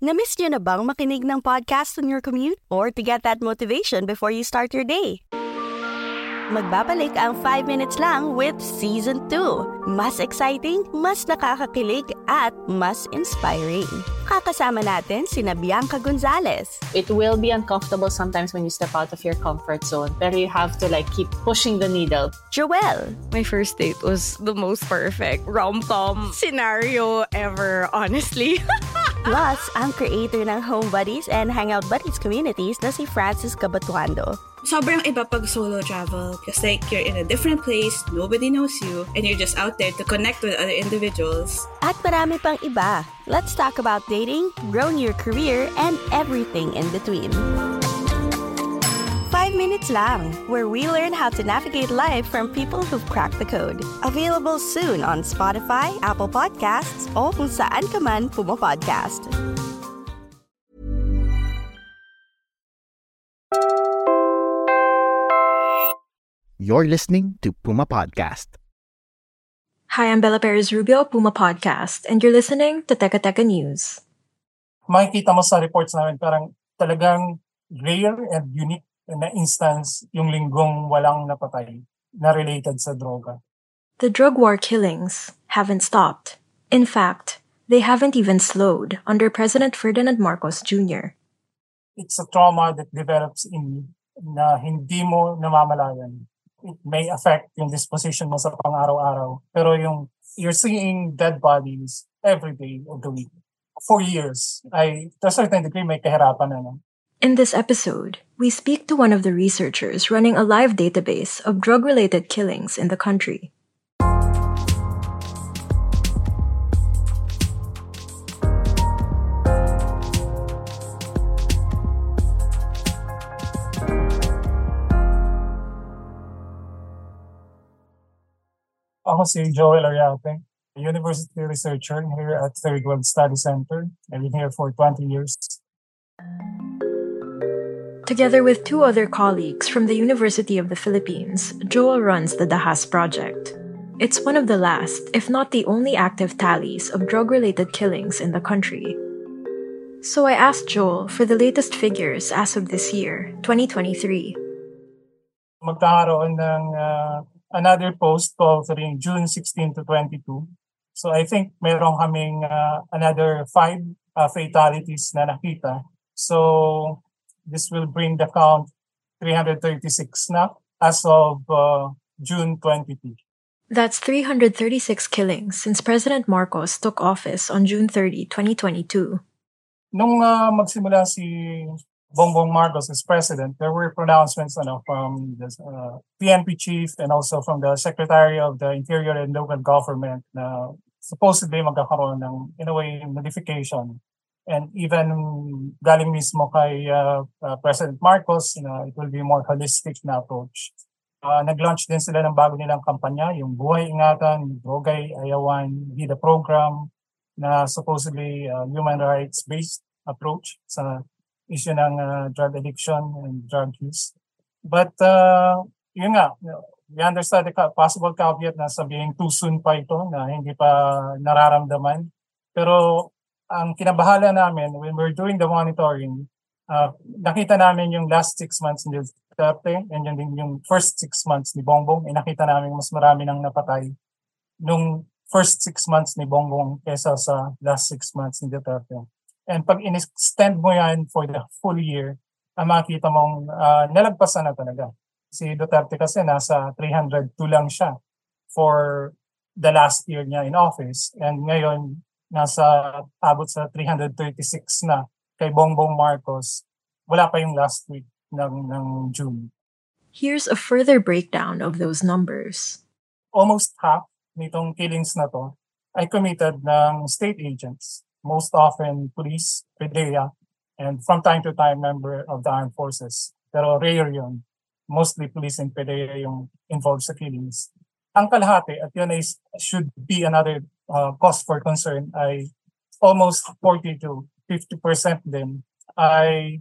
Namiss niyo na bang makinig ng podcast on your commute? Or to get that motivation before you start your day? Magbabalik ang 5 minutes lang with Season 2. Mas exciting, mas nakakakilig, at mas inspiring. Kakasama natin si Bianca Gonzalez. It will be uncomfortable sometimes when you step out of your comfort zone, pero you have to like keep pushing the needle. Joelle. My first date was the most perfect rom-com scenario ever, honestly. Plus, ang creator ng Home Buddies and Hangout Buddies communities na si Francis Cabatuando sobrang iba pag solo travel because like you're in a different place, nobody knows you, and you're just out there to connect with other individuals. At marami pang iba. Let's talk about dating, growing your career, and everything in between. 5 minutes lang, where we learn how to navigate life from people who've cracked the code. Available soon on Spotify, Apple Podcasts, o kung saan ka man pumapodcast. You're listening to Puma Podcast. Hi, I'm Bella Perez Rubio, Puma Podcast, and you're listening to Teka Teka News. Makikita mo sa reports namin parang talagang rare and unique na instance yung linggong walang napatay na related sa droga. The drug war killings haven't stopped. In fact, they haven't even slowed under President Ferdinand Marcos Jr. It's a trauma that develops in na hindi mo namamalayan it may affect yung disposition mo sa pang-araw-araw. Pero yung you're seeing dead bodies every day of the week for years, I, to a certain degree, may kahirapan na. No? In this episode, we speak to one of the researchers running a live database of drug-related killings in the country. Ako si Joel Ariate, a university researcher here at Third World Study Center. I've been here for 20 years. Together with two other colleagues from the University of the Philippines, Joel runs the Dahas Project. It's one of the last, if not the only active tallies of drug-related killings in the country. So I asked Joel for the latest figures as of this year, 2023. Magkakaroon ng uh, another post called rin June 16 to 22. So I think meron kaming uh, another five uh, fatalities na nakita. So this will bring the count 336 na as of uh, June 22. That's 336 killings since President Marcos took office on June 30, 2022. Nung uh, magsimula si Bongbong Marcos as president, there were pronouncements ano, from the uh, PNP chief and also from the Secretary of the Interior and Local Government na supposedly magkakaroon ng, in a way, modification. And even galing mismo kay uh, uh, President Marcos, you know, it will be more holistic na approach. Uh, nag-launch din sila ng bago nilang kampanya, yung Buhay Ingatan, Drogay Ayawan, Vida Program, na supposedly uh, human rights-based approach sa issue ng uh, drug addiction and drug use. But uh, yun nga, we understand the possible caveat na sabihin too soon pa ito na hindi pa nararamdaman. Pero ang kinabahala namin when we're doing the monitoring, uh, nakita namin yung last six months ni Duterte and yung, yung first six months ni Bongbong, eh, nakita namin mas marami nang napatay nung first six months ni Bongbong kesa sa last six months ni Duterte. And pag in-extend mo yan for the full year, ang makikita mong uh, nalagpasan na talaga. Si Duterte kasi nasa 302 lang siya for the last year niya in office. And ngayon, nasa abot sa 336 na kay Bongbong Marcos. Wala pa yung last week ng, ng June. Here's a further breakdown of those numbers. Almost half nitong killings na to ay committed ng state agents most often police, PDEA, and from time to time member of the armed forces. Pero rare yun. Mostly police and PDEA yung involved sa killings. Ang kalahati, at yun is, should be another uh, cause for concern, ay almost 40 to 50% din ay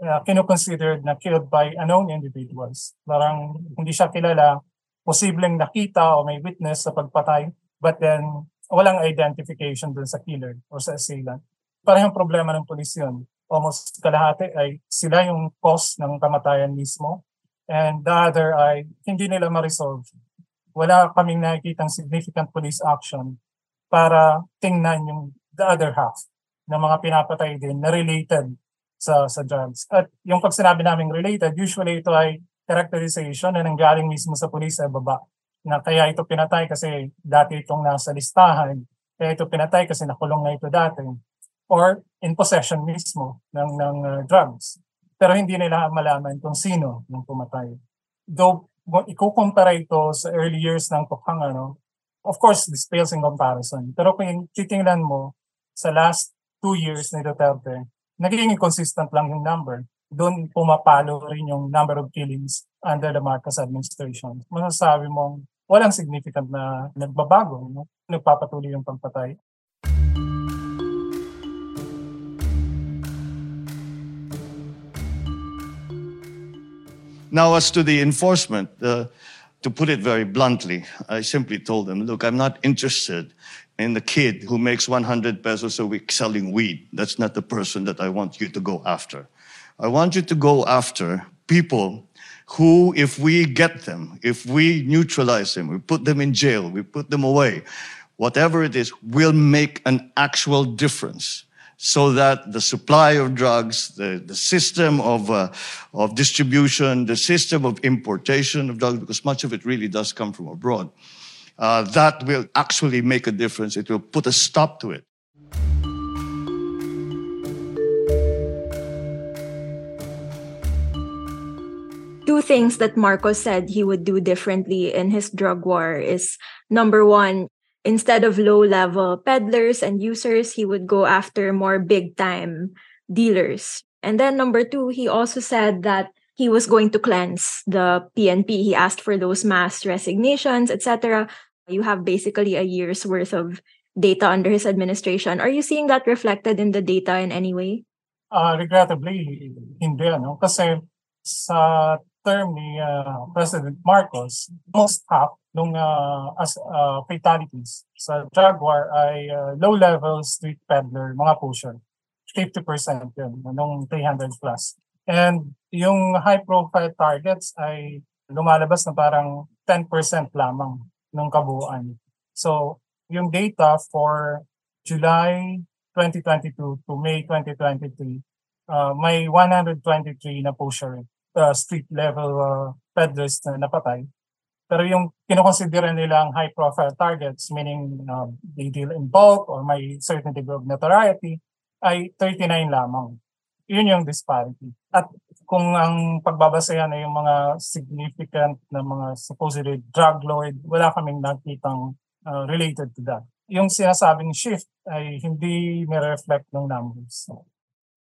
uh, kinoconsidered na killed by unknown individuals. Parang hindi siya kilala, posibleng nakita o may witness sa pagpatay, but then walang identification dun sa killer or sa assailant. parehong problema ng pulis yun. Almost kalahati ay sila yung cause ng kamatayan mismo and the other ay hindi nila ma-resolve. Wala kaming nakikitang significant police action para tingnan yung the other half ng mga pinapatay din na related sa sa drugs. At yung pag sinabi naming related, usually ito ay characterization na nanggaling mismo sa pulis sa baba na kaya ito pinatay kasi dati itong nasa listahan, kaya ito pinatay kasi nakulong na ito dati or in possession mismo ng, ng uh, drugs. Pero hindi nila malaman kung sino yung pumatay. Though, ikukumpara ito sa early years ng Tukhang, ano, of course, this pales in comparison. Pero kung titingnan mo, sa last two years ni Duterte, naging inconsistent lang yung number. Doon pumapalo rin yung number of killings under the Marcos administration. Masasabi mong walang significant na nagbabago. No? Nagpapatuloy yung pagpatay. Now, as to the enforcement, uh, to put it very bluntly, I simply told them, look, I'm not interested in the kid who makes 100 pesos a week selling weed. That's not the person that I want you to go after. I want you to go after people who, if we get them, if we neutralize them, we put them in jail, we put them away, whatever it is, will make an actual difference so that the supply of drugs, the, the system of, uh, of distribution, the system of importation of drugs, because much of it really does come from abroad, uh, that will actually make a difference. It will put a stop to it. Things that Marcos said he would do differently in his drug war is number one, instead of low level peddlers and users, he would go after more big time dealers. And then number two, he also said that he was going to cleanse the PNP. He asked for those mass resignations, etc. You have basically a year's worth of data under his administration. Are you seeing that reflected in the data in any way? Uh, regrettably, hindi. Ano? Kasi sa term ni uh, President Marcos, most half nung uh, as uh, fatalities sa Jaguar ay uh, low-level street peddler, mga pusher. 50% yun, nung 300 plus. And yung high-profile targets ay lumalabas na parang 10% lamang ng kabuuan. So, yung data for July 2022 to May 2023, uh, may 123 na pusher, uh, street level uh, peddlers na napatay. Pero yung kinoconsidera nila ang high-profile targets, meaning uh, they deal in bulk or may certain degree of notoriety, ay 39 lamang. Yun yung disparity. At kung ang pagbabasehan ay yung mga significant na mga supposedly drug lord, wala kaming nakitang uh, related to that. Yung sinasabing shift ay hindi nire-reflect ng numbers.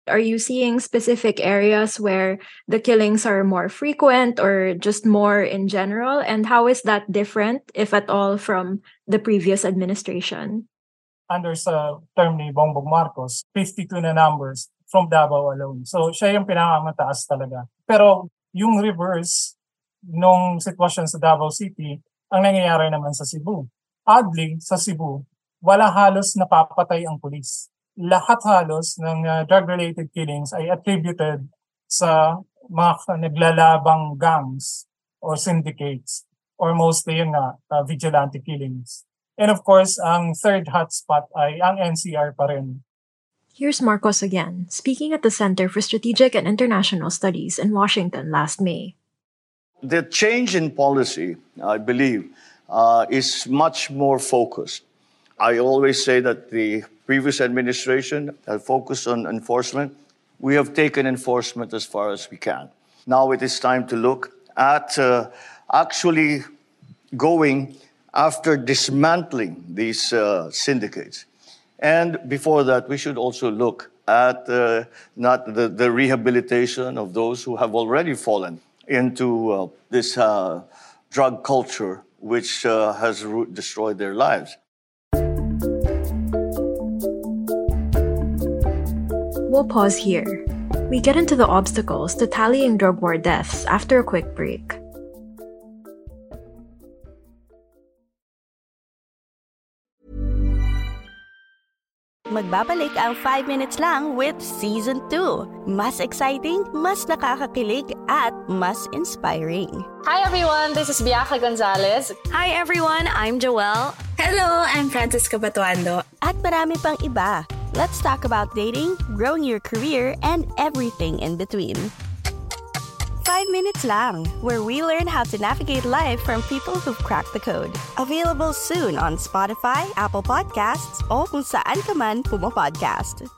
Are you seeing specific areas where the killings are more frequent or just more in general? And how is that different, if at all, from the previous administration? Under sa term ni Bongbong Marcos, 52 na numbers from Davao alone. So siya yung pinakamataas talaga. Pero yung reverse nung sitwasyon sa Davao City, ang nangyayari naman sa Cebu. Oddly, sa Cebu, wala halos napapatay ang pulis lahat halos ng uh, drug-related killings ay attributed sa mga naglalabang gangs or syndicates or mostly yun nga, uh, vigilante killings. And of course, ang third hotspot ay ang NCR pa rin. Here's Marcos again, speaking at the Center for Strategic and International Studies in Washington last May. The change in policy, I believe, uh, is much more focused. I always say that the previous administration had focused on enforcement. We have taken enforcement as far as we can. Now it is time to look at uh, actually going after dismantling these uh, syndicates. And before that, we should also look at uh, not the, the, rehabilitation of those who have already fallen into uh, this uh, drug culture, which uh, has destroyed their lives. We'll pause here. We get into the obstacles to tallying drug war deaths after a quick break. Magbabalik ang 5 minutes lang with Season 2. Mas exciting, mas nakakakilig, at mas inspiring. Hi everyone, this is Bianca Gonzalez. Hi everyone, I'm Joelle. Hello, I'm Francisca Batuando. At marami pang iba. Let's talk about dating, growing your career, and everything in between. 5 minutes lang, where we learn how to navigate life from people who've cracked the code. Available soon on Spotify, Apple Podcasts, o kung saan ka man pumapodcast.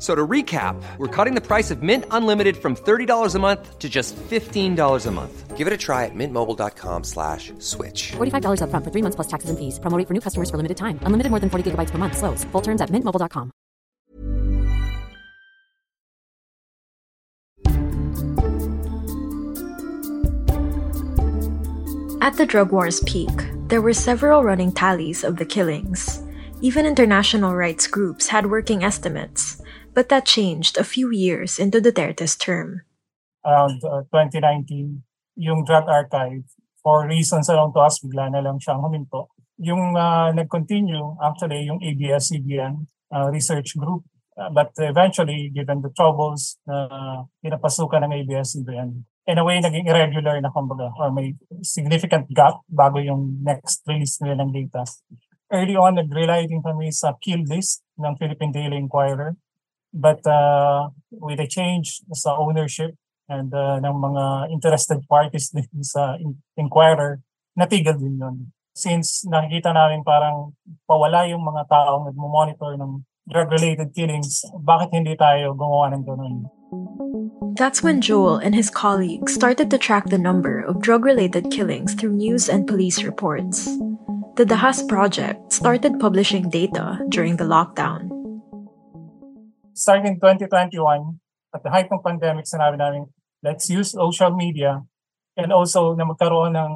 F- So to recap, we're cutting the price of Mint Unlimited from $30 a month to just $15 a month. Give it a try at mintmobile.com slash switch. $45 upfront for three months plus taxes and fees. Promo rate for new customers for limited time. Unlimited more than 40 gigabytes per month. Slows. Full terms at mintmobile.com. At the drug war's peak, there were several running tallies of the killings. Even international rights groups had working estimates, but that changed a few years into Duterte's term. around uh, 2019, yung drug archive, for reasons along to us, bigla na lang siyang huminto. Yung uh, nag-continue, actually, yung ABS-CBN uh, research group. Uh, but eventually, given the troubles uh, pinapasukan ng ABS-CBN, in a way, naging irregular na kumbaga, or may significant gap bago yung next release nila ng data. Early on, nag-rely din kami sa kill list ng Philippine Daily Inquirer. But uh, with a change sa ownership and uh, ng mga interested parties din sa in- Inquirer, natigil din yun. Since nakikita namin parang pawala yung mga taong nagmo-monitor ng drug-related killings, bakit hindi tayo gumawa ng ganun? That's when Joel and his colleagues started to track the number of drug related killings through news and police reports. The Dahas Project started publishing data during the lockdown. Starting 2021, at the height ng pandemic, sinabi namin, let's use social media and also na magkaroon ng,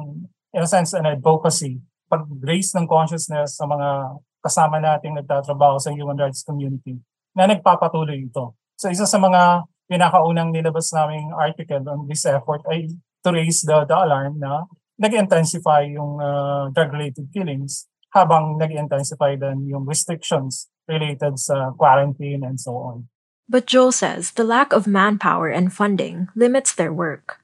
in a sense, an advocacy, pag-raise ng consciousness sa mga kasama nating nagtatrabaho sa human rights community na nagpapatuloy ito. So isa sa mga pinakaunang nilabas naming article on this effort ay to raise the, the alarm na nag-intensify yung uh, drug-related killings habang nag-intensify din yung restrictions related sa quarantine and so on. But Joel says the lack of manpower and funding limits their work.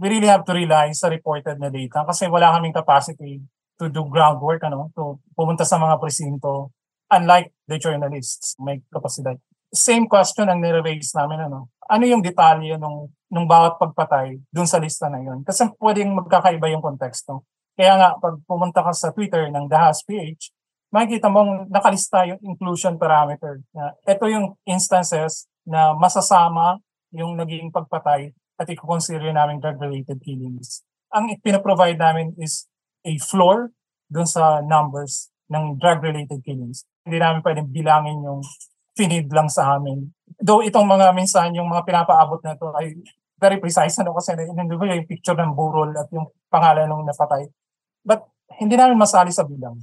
We really have to rely sa reported na data kasi wala kaming capacity to do groundwork, ano, to pumunta sa mga presinto. Unlike the journalists, may kapasidad. Same question ang nire-raise namin, ano, ano yung detalye nung, nung bawat pagpatay dun sa lista na yun? Kasi pwedeng magkakaiba yung konteksto. Kaya nga, pag pumunta ka sa Twitter ng Dahas PH, makikita mong nakalista yung inclusion parameter. Na ito yung instances na masasama yung naging pagpatay at i-consider namin drug-related killings. Ang pinaprovide namin is a floor dun sa numbers ng drug-related killings. Hindi namin pwedeng bilangin yung finid lang sa amin. Though itong mga minsan, yung mga pinapaabot na to ay very precise ano kasi nandun yung picture ng burol at yung pangalan ng napatay. But hindi namin masali sa bilang.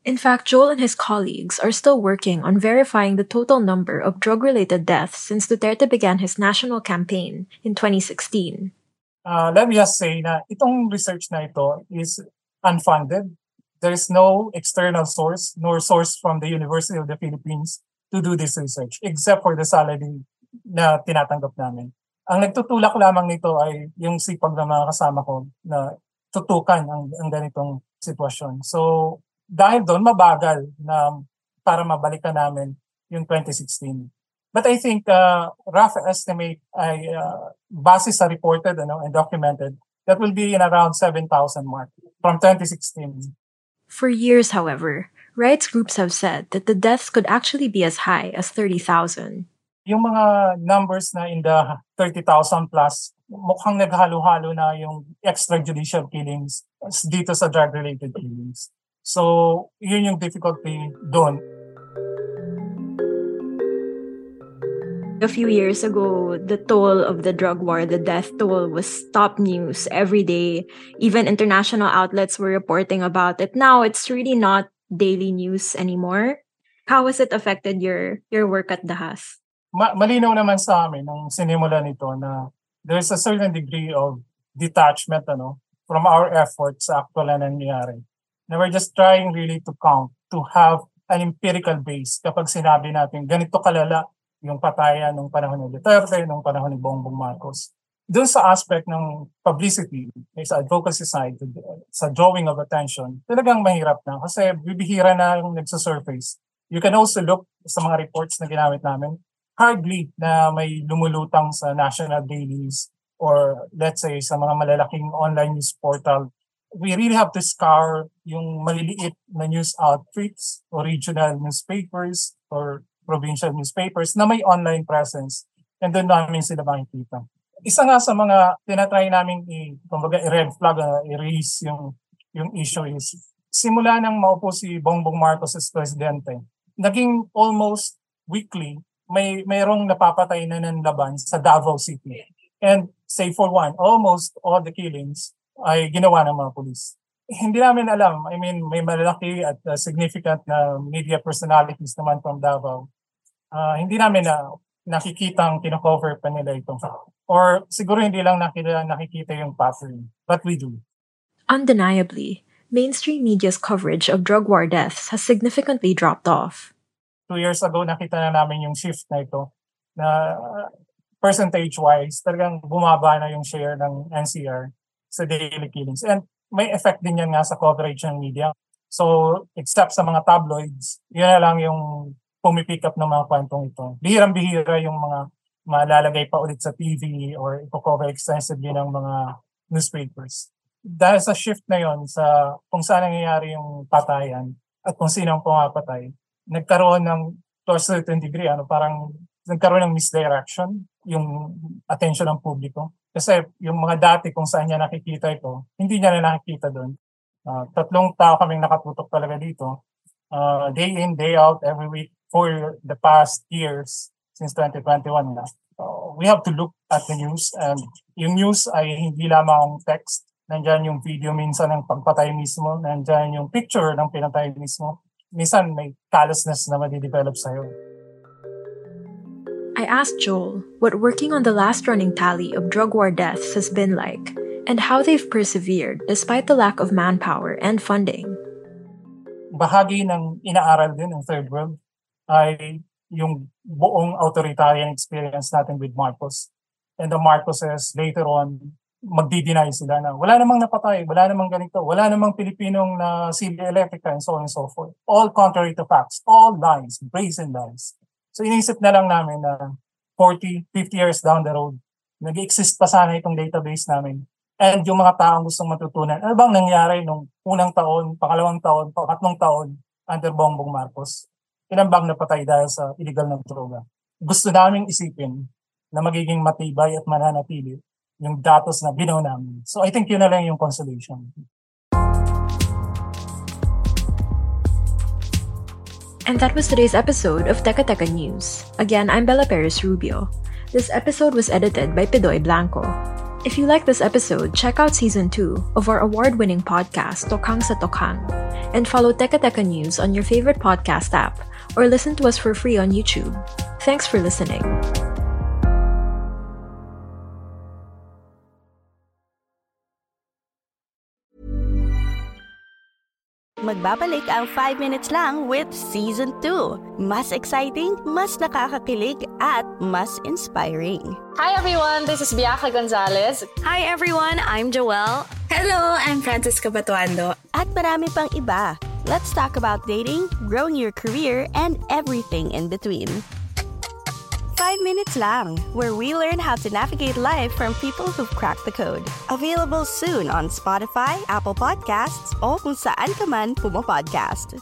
In fact, Joel and his colleagues are still working on verifying the total number of drug related deaths since Duterte began his national campaign in 2016. Uh, let me just say na itong research na ito is unfunded. There is no external source nor source from the University of the Philippines to do this research except for the salary na tinatanggap namin. Ang nagtutulak lamang nito ay yung sipag ng mga kasama ko na tutukan ang, ang ganitong sitwasyon. So, dahil doon, mabagal na para mabalikan namin yung 2016. But I think uh, rough estimate ay uh, base sa reported ano, and documented that will be in around 7,000 mark from 2016. For years, however, rights groups have said that the deaths could actually be as high as 30,000. Yung mga numbers na in the 30,000 plus, mukhang naghalo-halo na yung extrajudicial killings dito sa drug-related killings. So, yun yung difficulty doon. A few years ago, the toll of the drug war, the death toll, was top news every day. Even international outlets were reporting about it. Now, it's really not daily news anymore. How has it affected your your work at Dahas? Ma- malinaw naman sa amin nung sinimula nito na there's a certain degree of detachment ano from our efforts sa actual na nangyayari. Na we're just trying really to count, to have an empirical base kapag sinabi natin ganito kalala yung patayan nung panahon ni Duterte, nung panahon ni Bongbong Marcos. Doon sa aspect ng publicity, sa advocacy side, sa drawing of attention, talagang mahirap na kasi bibihira na yung nagsasurface. You can also look sa mga reports na ginamit namin, hardly na may lumulutang sa national dailies or let's say sa mga malalaking online news portal. We really have to scour yung maliliit na news outfits o regional newspapers or provincial newspapers na may online presence and doon namin sila makikita isa nga sa mga tinatry namin i, kumbaga, i-red flag, uh, i-raise yung, yung issue is, simula nang maupo si Bongbong Marcos as presidente, naging almost weekly, may mayroong napapatay na ng laban sa Davao City. And say for one, almost all the killings ay ginawa ng mga polis. Hindi namin alam. I mean, may malalaki at uh, significant na media personalities naman from Davao. Uh, hindi namin na nakikita ang kinocover pa nila ito. Or siguro hindi lang nakita, nakikita yung pattern. But we do. Undeniably, mainstream media's coverage of drug war deaths has significantly dropped off. Two years ago, nakita na namin yung shift na ito na percentage-wise, talagang bumaba na yung share ng NCR sa daily killings. And may effect din yan nga sa coverage ng media. So, except sa mga tabloids, yun na lang yung pumipick up ng mga kwentong ito. Bihirang-bihira yung mga malalagay pa ulit sa TV or ipo-cover extensively ng mga newspapers. Dahil sa shift na yon sa kung saan nangyayari yung patayan at kung sino ang pumapatay, nagkaroon ng to a certain degree, ano, parang nagkaroon ng misdirection yung attention ng publiko. Kasi yung mga dati kung saan niya nakikita ito, hindi niya na nakikita doon. Uh, tatlong tao kaming nakatutok talaga dito. Uh, day in, day out, every week for the past years since 2021 na. So, we have to look at the news and yung news ay hindi lamang text. Nandyan yung video minsan ng pagpatay mismo. Nandyan yung picture ng pinatay mismo. Minsan may callousness na madidevelop sa'yo. I asked Joel what working on the last running tally of drug war deaths has been like and how they've persevered despite the lack of manpower and funding. Bahagi ng inaaral din ng Third World ay yung buong authoritarian experience natin with Marcos. And the Marcoses later on, magdi-deny sila na wala namang napatay, wala namang ganito, wala namang Pilipinong na Silvia Electrica and so on and so forth. All contrary to facts, all lies, brazen lies. So inisip na lang namin na 40, 50 years down the road, nag-exist pa sana itong database namin. And yung mga taong gustong matutunan, ano bang nangyari nung unang taon, pangalawang taon, pangatlong taon under Bongbong Marcos? ilan bang napatay dahil sa illegal na droga. Gusto naming isipin na magiging matibay at mananatili yung datos na binaw namin. So I think yun na lang yung consolation. And that was today's episode of Teka Teka News. Again, I'm Bella Perez Rubio. This episode was edited by Pidoy Blanco. If you like this episode, check out season 2 of our award winning podcast, Tokang sa Tokang, and follow Teka Teka News on your favorite podcast app or listen to us for free on YouTube. Thanks for listening. Magbabalik ang 5 minutes lang with Season 2. Mas exciting, mas nakakakilig, at mas inspiring. Hi everyone, this is Bianca Gonzalez. Hi everyone, I'm Joelle. Hello, I'm Francisca Batuando. At marami pang iba. Let's talk about dating, growing your career, and everything in between. Five Minutes Lang, where we learn how to navigate life from people who've cracked the code. Available soon on Spotify, Apple Podcasts, o kung saan ka man pumapodcast.